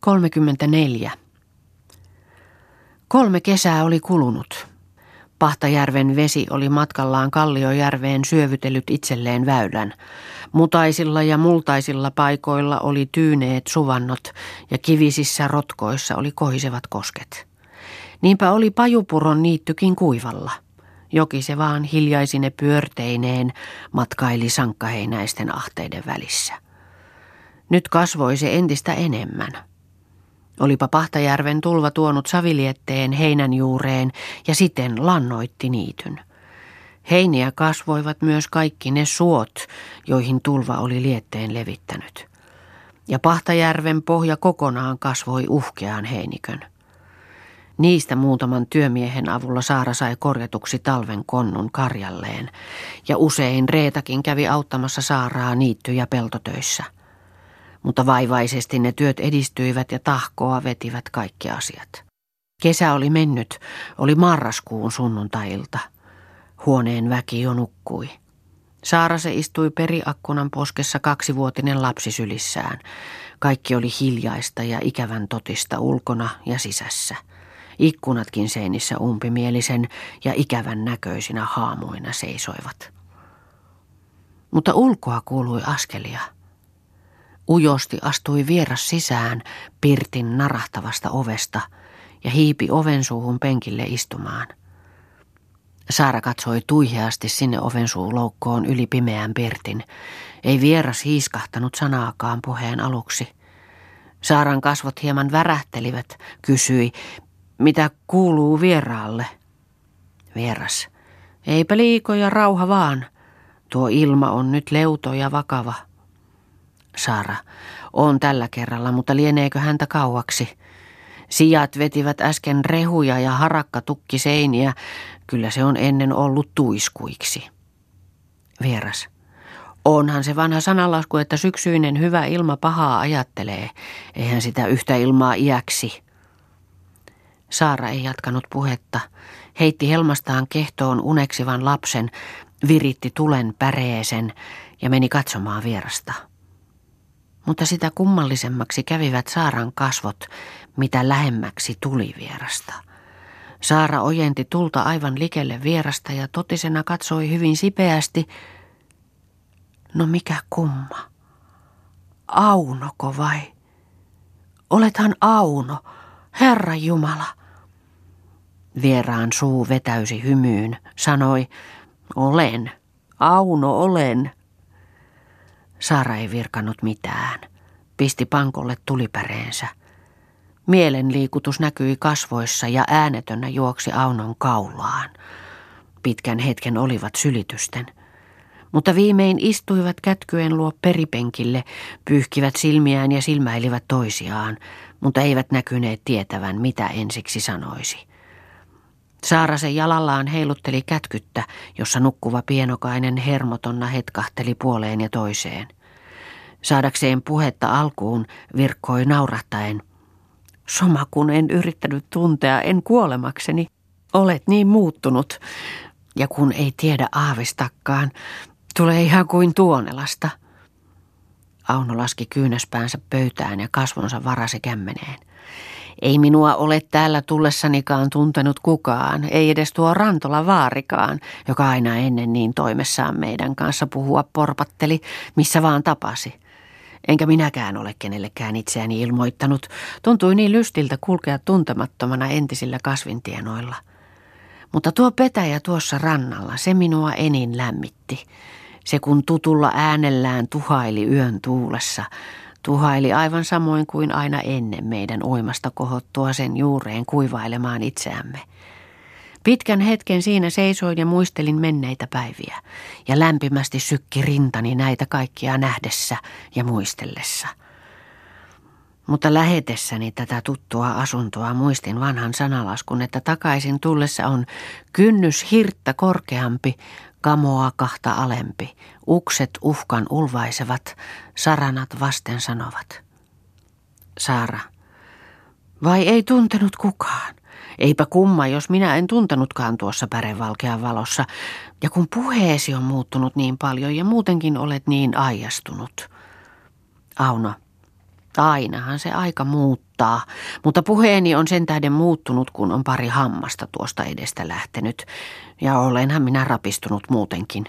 34. Kolme kesää oli kulunut. Pahtajärven vesi oli matkallaan Kalliojärveen syövytellyt itselleen väylän. Mutaisilla ja multaisilla paikoilla oli tyyneet suvannot ja kivisissä rotkoissa oli kohisevat kosket. Niinpä oli pajupuron niittykin kuivalla. Joki se vaan hiljaisine pyörteineen matkaili sankkaheinäisten ahteiden välissä. Nyt kasvoi se entistä enemmän – Olipa Pahtajärven tulva tuonut savilietteen heinän juureen ja siten lannoitti niityn. Heiniä kasvoivat myös kaikki ne suot, joihin tulva oli lietteen levittänyt. Ja Pahtajärven pohja kokonaan kasvoi uhkeaan heinikön. Niistä muutaman työmiehen avulla Saara sai korjatuksi talven konnun karjalleen, ja usein Reetakin kävi auttamassa Saaraa niitty- ja peltotöissä – mutta vaivaisesti ne työt edistyivät ja tahkoa vetivät kaikki asiat. Kesä oli mennyt, oli marraskuun sunnuntailta. Huoneen väki jo nukkui. Saara se istui periakkunan poskessa kaksivuotinen lapsi sylissään. Kaikki oli hiljaista ja ikävän totista ulkona ja sisässä. Ikkunatkin seinissä umpimielisen ja ikävän näköisinä haamuina seisoivat. Mutta ulkoa kuului askelia. Ujosti astui vieras sisään Pirtin narahtavasta ovesta ja hiipi oven suuhun penkille istumaan. Saara katsoi tuiheasti sinne loukkoon yli pimeän Pirtin. Ei vieras hiiskahtanut sanaakaan puheen aluksi. Saaran kasvot hieman värähtelivät, kysyi, mitä kuuluu vieraalle. Vieras, eipä liikoja rauha vaan. Tuo ilma on nyt leuto ja vakava. Saara. On tällä kerralla, mutta lieneekö häntä kauaksi? Sijat vetivät äsken rehuja ja harakka tukki seiniä. Kyllä se on ennen ollut tuiskuiksi. Vieras. Onhan se vanha sanalasku, että syksyinen hyvä ilma pahaa ajattelee. Eihän sitä yhtä ilmaa iäksi. Saara ei jatkanut puhetta. Heitti helmastaan kehtoon uneksivan lapsen, viritti tulen päreesen ja meni katsomaan vierasta mutta sitä kummallisemmaksi kävivät Saaran kasvot, mitä lähemmäksi tuli vierasta. Saara ojenti tulta aivan likelle vierasta ja totisena katsoi hyvin sipeästi. No mikä kumma? Aunoko vai? Olethan Auno, Herra Jumala. Vieraan suu vetäysi hymyyn, sanoi, olen, Auno olen. Saara ei virkannut mitään. Pisti pankolle tulipäreensä. Mielenliikutus näkyi kasvoissa ja äänetönnä juoksi Aunon kaulaan. Pitkän hetken olivat sylitysten. Mutta viimein istuivat kätkyen luo peripenkille, pyyhkivät silmiään ja silmäilivät toisiaan, mutta eivät näkyneet tietävän, mitä ensiksi sanoisi. Saarasen jalallaan heilutteli kätkyttä, jossa nukkuva pienokainen hermotonna hetkahteli puoleen ja toiseen. Saadakseen puhetta alkuun virkkoi naurahtaen. Soma kun en yrittänyt tuntea, en kuolemakseni. Olet niin muuttunut. Ja kun ei tiedä aavistakkaan, tulee ihan kuin tuonelasta. Auno laski kyynäspäänsä pöytään ja kasvonsa varasi kämmeneen. Ei minua ole täällä tullessanikaan tuntenut kukaan, ei edes tuo Rantola Vaarikaan, joka aina ennen niin toimessaan meidän kanssa puhua porpatteli, missä vaan tapasi. Enkä minäkään ole kenellekään itseäni ilmoittanut. Tuntui niin lystiltä kulkea tuntemattomana entisillä kasvintienoilla. Mutta tuo petäjä tuossa rannalla, se minua enin lämmitti. Se kun tutulla äänellään tuhaili yön tuulessa, Tuhaili aivan samoin kuin aina ennen meidän uimasta kohottua sen juureen kuivailemaan itseämme. Pitkän hetken siinä seisoin ja muistelin menneitä päiviä ja lämpimästi sykki rintani näitä kaikkia nähdessä ja muistellessa. Mutta lähetessäni tätä tuttua asuntoa muistin vanhan sanalaskun, että takaisin tullessa on kynnys hirttä korkeampi, kamoa kahta alempi, ukset uhkan ulvaisevat, saranat vasten sanovat. Saara. Vai ei tuntenut kukaan? Eipä kumma, jos minä en tuntenutkaan tuossa pärevalkean valossa. Ja kun puheesi on muuttunut niin paljon ja muutenkin olet niin aijastunut. Auno. Ainahan se aika muuttaa, mutta puheeni on sen tähden muuttunut, kun on pari hammasta tuosta edestä lähtenyt, ja olenhan minä rapistunut muutenkin.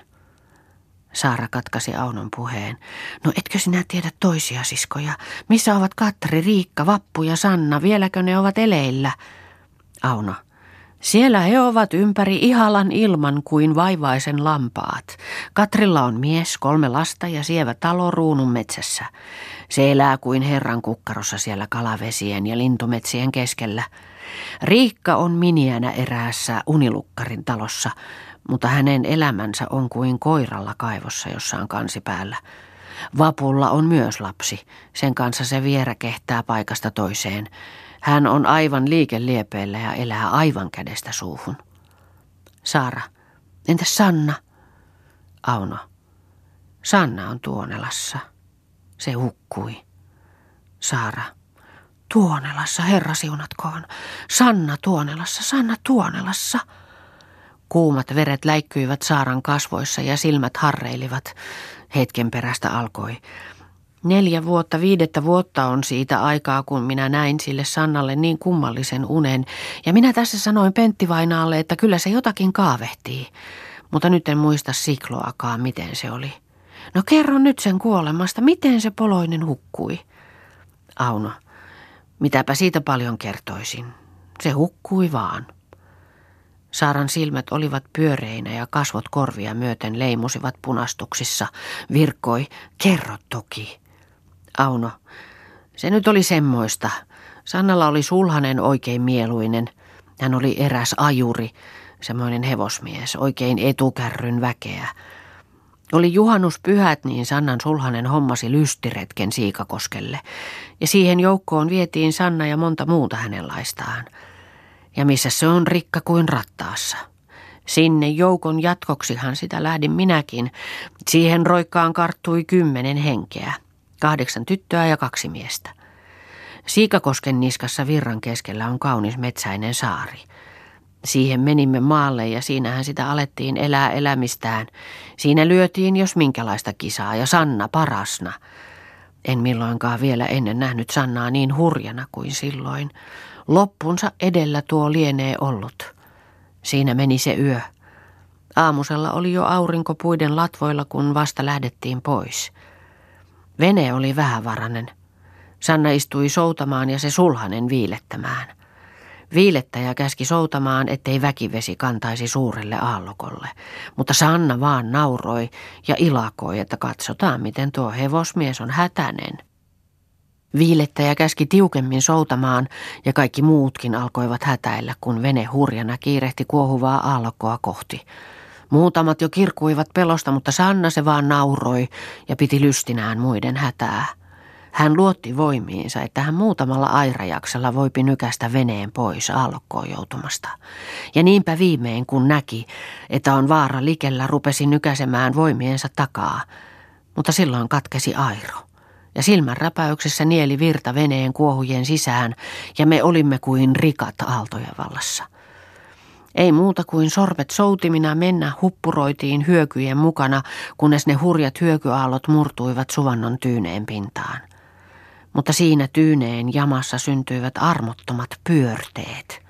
Saara katkasi Aunon puheen. No etkö sinä tiedä toisia siskoja? Missä ovat Katri, Riikka, Vappu ja Sanna? Vieläkö ne ovat eleillä? Auno. Siellä he ovat ympäri ihalan ilman kuin vaivaisen lampaat. Katrilla on mies, kolme lasta ja sievä talo ruunun metsässä. Se elää kuin herran kukkarossa siellä kalavesien ja lintumetsien keskellä. Riikka on miniänä eräässä unilukkarin talossa, mutta hänen elämänsä on kuin koiralla kaivossa, jossa on kansi päällä. Vapulla on myös lapsi, sen kanssa se vierä kehtää paikasta toiseen. Hän on aivan liikeliepeillä ja elää aivan kädestä suuhun. Saara, entäs Sanna? Auno, Sanna on Tuonelassa. Se hukkui. Saara, Tuonelassa, herra siunatkoon. Sanna Tuonelassa, Sanna Tuonelassa. Kuumat veret läikkyivät Saaran kasvoissa ja silmät harreilivat. Hetken perästä alkoi. Neljä vuotta, viidettä vuotta on siitä aikaa, kun minä näin sille Sannalle niin kummallisen unen. Ja minä tässä sanoin Pentti Vainaalle, että kyllä se jotakin kaavehtii. Mutta nyt en muista sikloakaan, miten se oli. No kerro nyt sen kuolemasta, miten se poloinen hukkui? Auno, mitäpä siitä paljon kertoisin. Se hukkui vaan. Saaran silmät olivat pyöreinä ja kasvot korvia myöten leimusivat punastuksissa. Virkkoi, kerro toki. Auno, se nyt oli semmoista. Sannalla oli sulhanen oikein mieluinen. Hän oli eräs ajuri, semmoinen hevosmies, oikein etukärryn väkeä. Oli juhannuspyhät, niin Sannan sulhanen hommasi lystiretken Siikakoskelle, ja siihen joukkoon vietiin Sanna ja monta muuta hänenlaistaan. Ja missä se on rikka kuin rattaassa. Sinne joukon jatkoksihan sitä lähdin minäkin. Siihen roikkaan karttui kymmenen henkeä kahdeksan tyttöä ja kaksi miestä. Siikakosken niskassa virran keskellä on kaunis metsäinen saari. Siihen menimme maalle ja siinähän sitä alettiin elää elämistään. Siinä lyötiin jos minkälaista kisaa ja Sanna parasna. En milloinkaan vielä ennen nähnyt Sannaa niin hurjana kuin silloin. Loppunsa edellä tuo lienee ollut. Siinä meni se yö. Aamusella oli jo aurinko puiden latvoilla, kun vasta lähdettiin pois. Vene oli vähävarainen. Sanna istui soutamaan ja se sulhanen viilettämään. Viilettäjä käski soutamaan, ettei väkivesi kantaisi suurelle aallokolle, mutta Sanna vaan nauroi ja ilakoi, että katsotaan, miten tuo hevosmies on hätänen. Viilettäjä käski tiukemmin soutamaan ja kaikki muutkin alkoivat hätäillä, kun vene hurjana kiirehti kuohuvaa aallokkoa kohti. Muutamat jo kirkuivat pelosta, mutta Sanna se vaan nauroi ja piti lystinään muiden hätää. Hän luotti voimiinsa, että hän muutamalla airajaksella voipi nykästä veneen pois aallokkoon joutumasta. Ja niinpä viimein, kun näki, että on vaara likellä, rupesi nykäsemään voimiensa takaa. Mutta silloin katkesi airo. Ja silmän räpäyksessä nieli virta veneen kuohujen sisään, ja me olimme kuin rikat aaltojen vallassa. Ei muuta kuin sormet soutimina mennä huppuroitiin hyökyjen mukana, kunnes ne hurjat hyökyaallot murtuivat suvannon tyyneen pintaan. Mutta siinä tyyneen jamassa syntyivät armottomat pyörteet.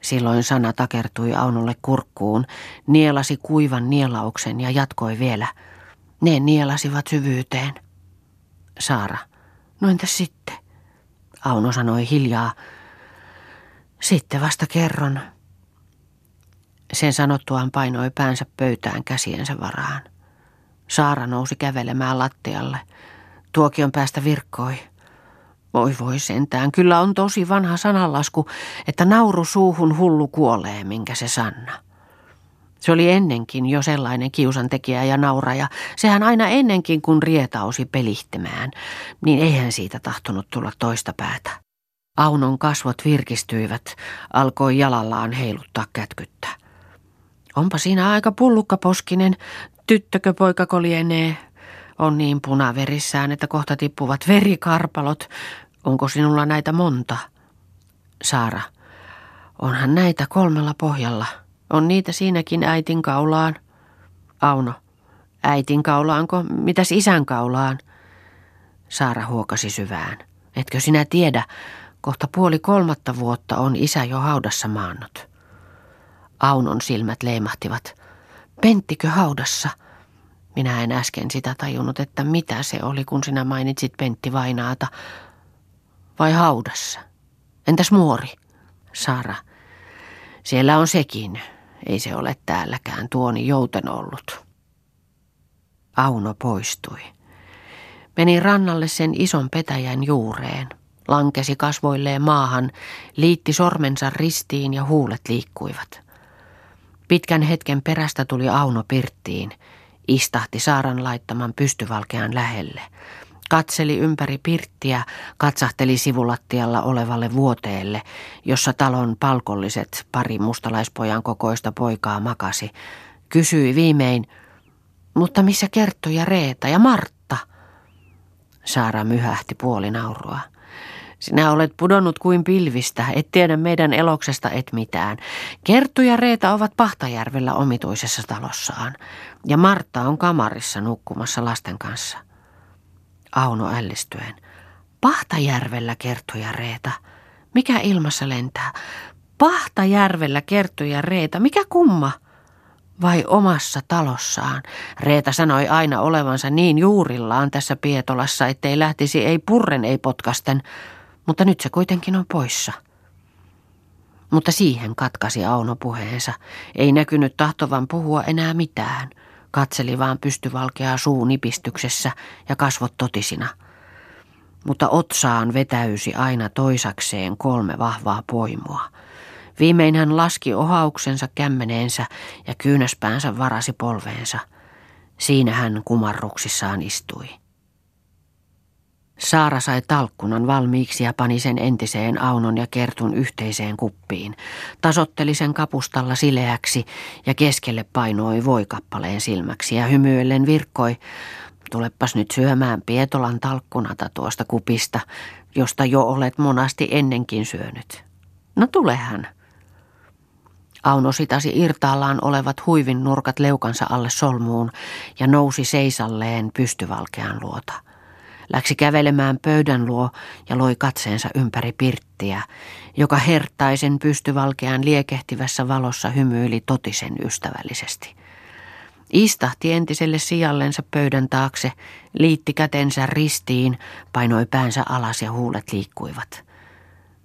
Silloin sana takertui Aunulle kurkkuun, nielasi kuivan nielauksen ja jatkoi vielä. Ne nielasivat syvyyteen. Saara, no entäs sitten? Auno sanoi hiljaa. Sitten vasta kerron. Sen sanottuaan painoi päänsä pöytään käsiensä varaan. Saara nousi kävelemään lattialle. Tuokion päästä virkkoi. Voi voi sentään, kyllä on tosi vanha sananlasku, että nauru suuhun hullu kuolee, minkä se sanna. Se oli ennenkin jo sellainen kiusantekijä ja nauraja. Sehän aina ennenkin, kun rietausi pelihtemään, niin eihän siitä tahtonut tulla toista päätä. Aunon kasvot virkistyivät, alkoi jalallaan heiluttaa kätkyttä. Onpa siinä aika pullukkaposkinen, tyttökö poika lienee. On niin punaverissään, että kohta tippuvat verikarpalot. Onko sinulla näitä monta? Saara. Onhan näitä kolmella pohjalla. On niitä siinäkin äitin kaulaan. Auno. Äitin kaulaanko? Mitäs isän kaulaan? Saara huokasi syvään. Etkö sinä tiedä, kohta puoli kolmatta vuotta on isä jo haudassa maannut. Aunon silmät leimahtivat. Penttikö haudassa? Minä en äsken sitä tajunnut, että mitä se oli, kun sinä mainitsit Pentti Vainaata. Vai haudassa? Entäs muori? Saara. Siellä on sekin. Ei se ole täälläkään tuoni jouten ollut. Auno poistui. Meni rannalle sen ison petäjän juureen. Lankesi kasvoilleen maahan, liitti sormensa ristiin ja huulet liikkuivat. Pitkän hetken perästä tuli Auno pirttiin. Istahti Saaran laittaman pystyvalkean lähelle. Katseli ympäri pirttiä, katsahteli sivulattialla olevalle vuoteelle, jossa talon palkolliset pari mustalaispojan kokoista poikaa makasi. Kysyi viimein, mutta missä Kerttu ja Reeta ja Martta? Saara myhähti puoli naurua. Sinä olet pudonnut kuin pilvistä, et tiedä meidän eloksesta et mitään. Kerttu ja Reeta ovat Pahtajärvellä omituisessa talossaan, ja Martta on kamarissa nukkumassa lasten kanssa. Auno ällistyen. Pahtajärvellä Kerttu ja Reeta. Mikä ilmassa lentää? Pahtajärvellä Kerttu ja Reeta. Mikä kumma? Vai omassa talossaan? Reeta sanoi aina olevansa niin juurillaan tässä Pietolassa, ettei lähtisi ei purren ei potkasten, mutta nyt se kuitenkin on poissa. Mutta siihen katkasi Auno puheensa. Ei näkynyt tahtovan puhua enää mitään. Katseli vaan pystyvalkeaa suu nipistyksessä ja kasvot totisina. Mutta otsaan vetäysi aina toisakseen kolme vahvaa poimua. Viimein hän laski ohauksensa kämmeneensä ja kyynäspäänsä varasi polveensa. Siinä hän kumarruksissaan istui. Saara sai talkkunan valmiiksi ja pani sen entiseen Aunon ja Kertun yhteiseen kuppiin. Tasotteli sen kapustalla sileäksi ja keskelle painoi voikappaleen silmäksi ja hymyillen virkkoi, tulepas nyt syömään Pietolan talkkunata tuosta kupista, josta jo olet monasti ennenkin syönyt. No tulehan. Auno sitasi irtaallaan olevat huivin nurkat leukansa alle solmuun ja nousi seisalleen pystyvalkean luota. Läksi kävelemään pöydän luo ja loi katseensa ympäri pirttiä, joka hertaisen pystyvalkean liekehtivässä valossa hymyili totisen ystävällisesti. Istahti entiselle sijallensa pöydän taakse, liitti kätensä ristiin, painoi päänsä alas ja huulet liikkuivat.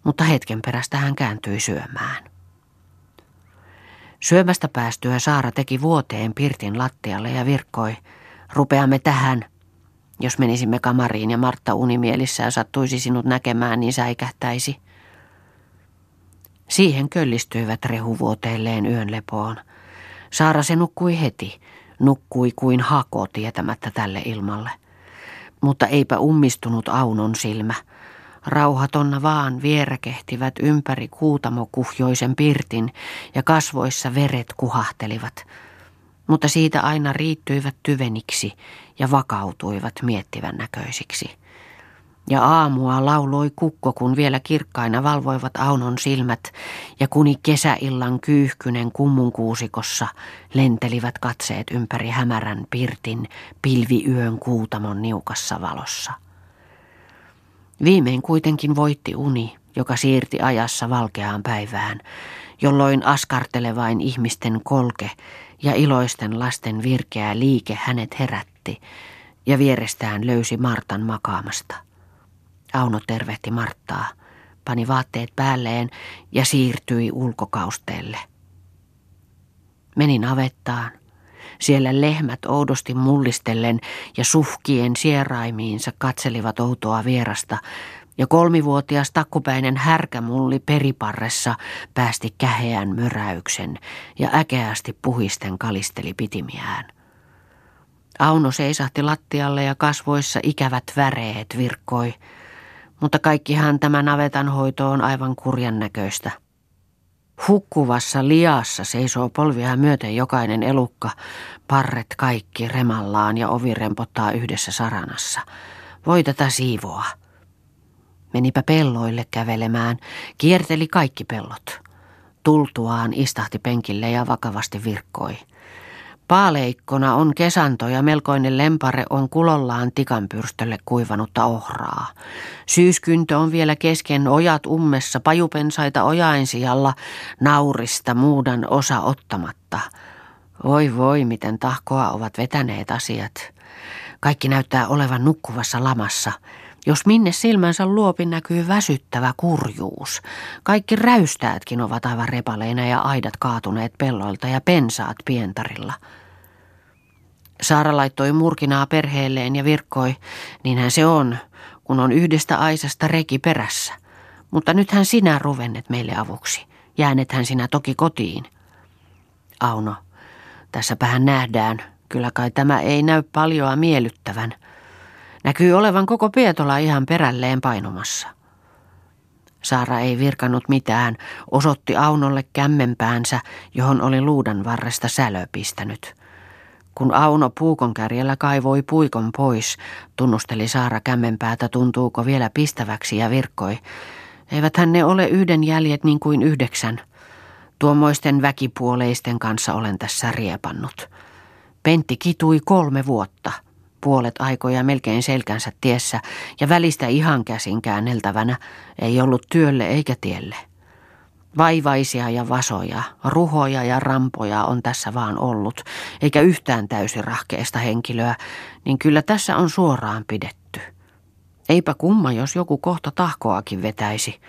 Mutta hetken perästä hän kääntyi syömään. Syömästä päästyä Saara teki vuoteen pirtin lattialle ja virkkoi, rupeamme tähän – jos menisimme kamariin ja Martta unimielissään sattuisi sinut näkemään, niin säikähtäisi. Siihen köllistyivät rehuvuoteilleen yön lepoon. Saara se nukkui heti, nukkui kuin hako tietämättä tälle ilmalle. Mutta eipä ummistunut Aunon silmä. Rauhatonna vaan vierekehtivät ympäri kuutamokuhjoisen pirtin ja kasvoissa veret kuhahtelivat – mutta siitä aina riittyivät tyveniksi ja vakautuivat miettivän näköisiksi. Ja aamua lauloi kukko, kun vielä kirkkaina valvoivat Aunon silmät, ja kuni kesäillan kyyhkynen kummunkuusikossa lentelivät katseet ympäri hämärän pirtin pilviyön kuutamon niukassa valossa. Viimein kuitenkin voitti uni, joka siirti ajassa valkeaan päivään, jolloin askartelevain ihmisten kolke ja iloisten lasten virkeä liike hänet herätti ja vierestään löysi Martan makaamasta. Auno tervehti Marttaa, pani vaatteet päälleen ja siirtyi ulkokausteelle. Meni navettaan. Siellä lehmät oudosti mullistellen ja suhkien sieraimiinsa katselivat outoa vierasta, ja kolmivuotias takkupäinen härkämulli periparressa päästi käheän möräyksen ja äkeästi puhisten kalisteli pitimiään. Auno seisahti lattialle ja kasvoissa ikävät väreet virkkoi, mutta kaikkihan tämä navetan hoito on aivan kurjan näköistä. Hukkuvassa liassa seisoo polvia myöten jokainen elukka, parret kaikki remallaan ja ovi rempottaa yhdessä saranassa. Voi tätä siivoa. Menipä pelloille kävelemään, kierteli kaikki pellot. Tultuaan istahti penkille ja vakavasti virkkoi. Paaleikkona on kesanto ja melkoinen lempare on kulollaan tikanpyrstölle kuivanutta ohraa. Syyskyntö on vielä kesken ojat ummessa, pajupensaita ojainsijalla, naurista muudan osa ottamatta. Voi voi, miten tahkoa ovat vetäneet asiat. Kaikki näyttää olevan nukkuvassa lamassa. Jos minne silmänsä luopi näkyy väsyttävä kurjuus. Kaikki räystäätkin ovat aivan repaleina ja aidat kaatuneet pelloilta ja pensaat pientarilla. Saara laittoi murkinaa perheelleen ja virkkoi, niinhän se on, kun on yhdestä aisasta reki perässä. Mutta nythän sinä ruvennet meille avuksi. Jäänethän sinä toki kotiin. Auno, tässäpähän nähdään, kyllä kai tämä ei näy paljoa miellyttävän. Näkyy olevan koko Pietola ihan perälleen painumassa. Saara ei virkannut mitään, osoitti Aunolle kämmenpäänsä, johon oli luudan varresta sälö pistänyt. Kun Auno puukon kärjellä kaivoi puikon pois, tunnusteli Saara kämmenpäätä tuntuuko vielä pistäväksi ja virkkoi. Eiväthän ne ole yhden jäljet niin kuin yhdeksän. Tuommoisten väkipuoleisten kanssa olen tässä riepannut. Pentti kitui kolme vuotta – puolet aikoja melkein selkänsä tiessä ja välistä ihan käsin käänneltävänä ei ollut työlle eikä tielle. Vaivaisia ja vasoja, ruhoja ja rampoja on tässä vaan ollut, eikä yhtään täysin rahkeesta henkilöä, niin kyllä tässä on suoraan pidetty. Eipä kumma, jos joku kohta tahkoakin vetäisi.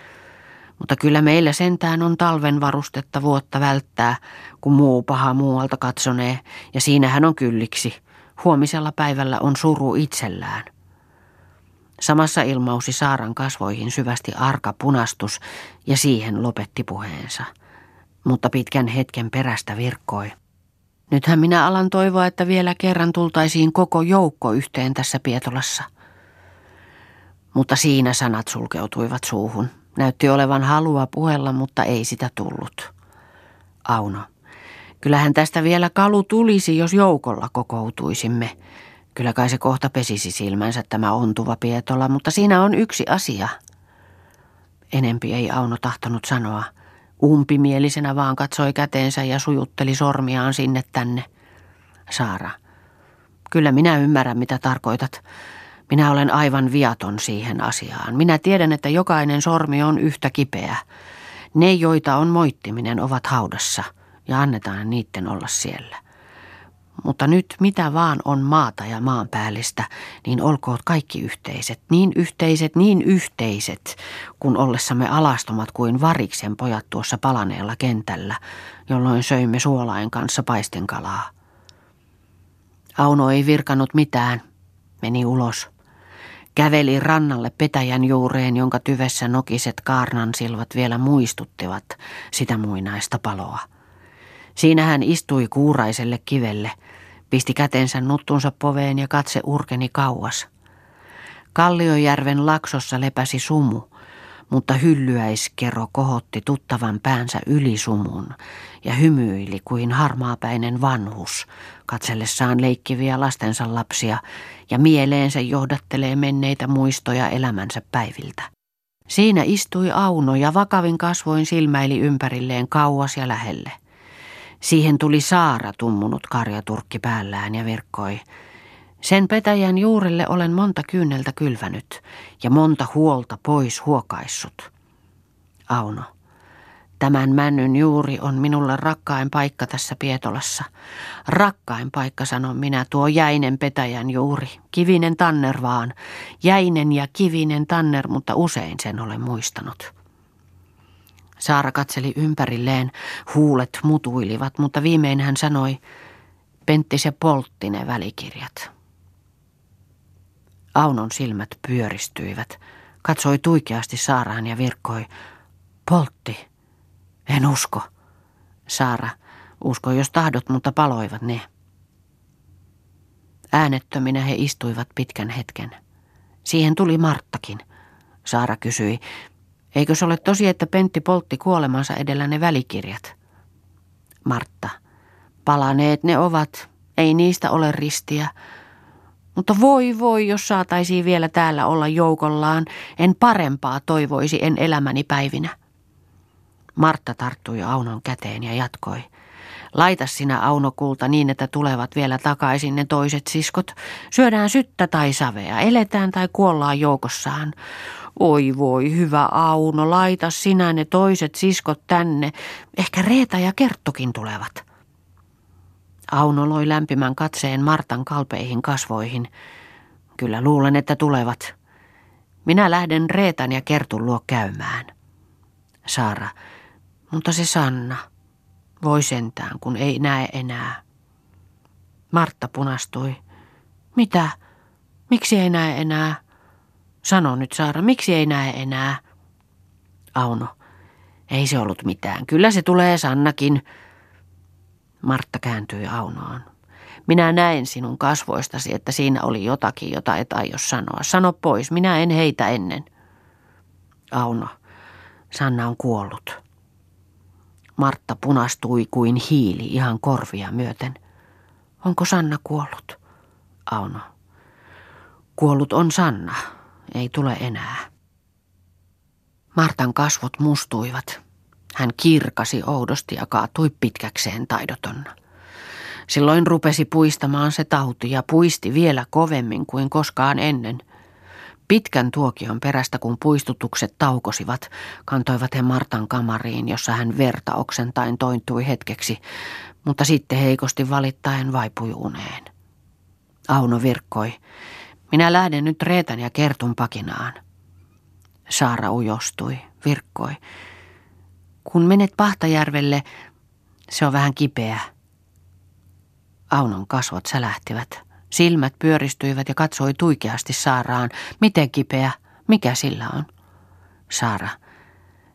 Mutta kyllä meillä sentään on talven varustetta vuotta välttää, kun muu paha muualta katsonee, ja siinähän on kylliksi – Huomisella päivällä on suru itsellään. Samassa ilmausi Saaran kasvoihin syvästi arka punastus ja siihen lopetti puheensa. Mutta pitkän hetken perästä virkkoi. Nythän minä alan toivoa, että vielä kerran tultaisiin koko joukko yhteen tässä Pietolassa. Mutta siinä sanat sulkeutuivat suuhun. Näytti olevan halua puhella, mutta ei sitä tullut. Auno. Kyllähän tästä vielä kalu tulisi, jos joukolla kokoutuisimme. Kyllä kai se kohta pesisi silmänsä tämä ontuva Pietola, mutta siinä on yksi asia. Enempi ei Auno tahtonut sanoa. Umpimielisenä vaan katsoi käteensä ja sujutteli sormiaan sinne tänne. Saara, kyllä minä ymmärrän mitä tarkoitat. Minä olen aivan viaton siihen asiaan. Minä tiedän, että jokainen sormi on yhtä kipeä. Ne, joita on moittiminen, ovat haudassa – ja annetaan niitten olla siellä. Mutta nyt mitä vaan on maata ja maanpäällistä, niin olkoot kaikki yhteiset, niin yhteiset, niin yhteiset, kun ollessamme alastomat kuin variksen pojat tuossa palaneella kentällä, jolloin söimme suolain kanssa paistenkalaa. Auno ei virkannut mitään, meni ulos. Käveli rannalle petäjän juureen, jonka tyvessä nokiset kaarnan silvat vielä muistuttivat sitä muinaista paloa. Siinä hän istui kuuraiselle kivelle, pisti kätensä nuttunsa poveen ja katse urkeni kauas. Kalliojärven laksossa lepäsi sumu, mutta hyllyäiskero kohotti tuttavan päänsä yli sumun ja hymyili kuin harmaapäinen vanhus, katsellessaan leikkiviä lastensa lapsia ja mieleensä johdattelee menneitä muistoja elämänsä päiviltä. Siinä istui Auno ja vakavin kasvoin silmäili ympärilleen kauas ja lähelle. Siihen tuli Saara tummunut karjaturkki päällään ja virkkoi. Sen petäjän juurelle olen monta kyyneltä kylvänyt ja monta huolta pois huokaissut. Auno, tämän männyn juuri on minulle rakkain paikka tässä Pietolassa. Rakkain paikka, sanon minä, tuo jäinen petäjän juuri. Kivinen tanner vaan. Jäinen ja kivinen tanner, mutta usein sen olen muistanut. Saara katseli ympärilleen, huulet mutuilivat, mutta viimein hän sanoi, Pentti se poltti ne välikirjat. Aunon silmät pyöristyivät, katsoi tuikeasti Saaraan ja virkkoi, poltti, en usko. Saara, usko jos tahdot, mutta paloivat ne. Äänettöminä he istuivat pitkän hetken. Siihen tuli Marttakin. Saara kysyi, Eikö se ole tosi, että Pentti poltti kuolemansa edellä ne välikirjat? Martta. Palaneet ne ovat. Ei niistä ole ristiä. Mutta voi voi, jos saataisiin vielä täällä olla joukollaan. En parempaa toivoisi en elämäni päivinä. Martta tarttui Aunon käteen ja jatkoi. Laita sinä Aunokulta niin, että tulevat vielä takaisin ne toiset siskot. Syödään syttä tai savea, eletään tai kuollaan joukossaan. Oi voi, hyvä Auno, laita sinä ne toiset siskot tänne. Ehkä Reeta ja Kerttukin tulevat. Auno loi lämpimän katseen Martan kalpeihin kasvoihin. Kyllä luulen, että tulevat. Minä lähden Reetan ja Kertun luo käymään. Saara, mutta se Sanna. Voi sentään, kun ei näe enää. Martta punastui. Mitä? Miksi ei näe enää? Sano nyt Saara, miksi ei näe enää? Auno. Ei se ollut mitään. Kyllä se tulee Sannakin. Martta kääntyi Aunoon. Minä näen sinun kasvoistasi, että siinä oli jotakin, jota et aio sanoa. Sano pois, minä en heitä ennen. Auno, Sanna on kuollut. Martta punastui kuin hiili ihan korvia myöten. Onko Sanna kuollut? Auno. Kuollut on Sanna. Ei tule enää. Martan kasvot mustuivat. Hän kirkasi oudosti ja kaatui pitkäkseen taidotonna. Silloin rupesi puistamaan se tauti ja puisti vielä kovemmin kuin koskaan ennen. Pitkän tuokion perästä, kun puistutukset taukosivat, kantoivat he Martan kamariin, jossa hän verta oksentain tointui hetkeksi, mutta sitten heikosti valittaen vaipui uneen. Auno virkkoi. Minä lähden nyt Reetan ja Kertun pakinaan. Saara ujostui, virkkoi. Kun menet Pahtajärvelle, se on vähän kipeä. Aunon kasvot sälähtivät. Silmät pyöristyivät ja katsoi tuikeasti Saaraan. Miten kipeä? Mikä sillä on? Saara.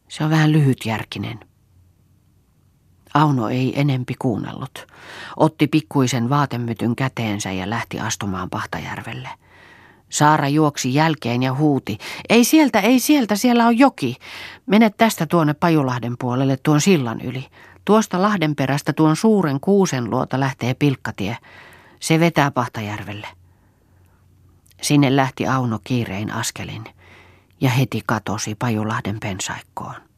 Se on vähän lyhytjärkinen. Auno ei enempi kuunnellut. Otti pikkuisen vaatemytyn käteensä ja lähti astumaan Pahtajärvelle. Saara juoksi jälkeen ja huuti. Ei sieltä, ei sieltä, siellä on joki. Mene tästä tuonne Pajulahden puolelle tuon sillan yli. Tuosta Lahden perästä tuon suuren kuusen luota lähtee pilkkatie. Se vetää Pahtajärvelle. Sinne lähti Auno kiirein askelin ja heti katosi Pajulahden pensaikkoon.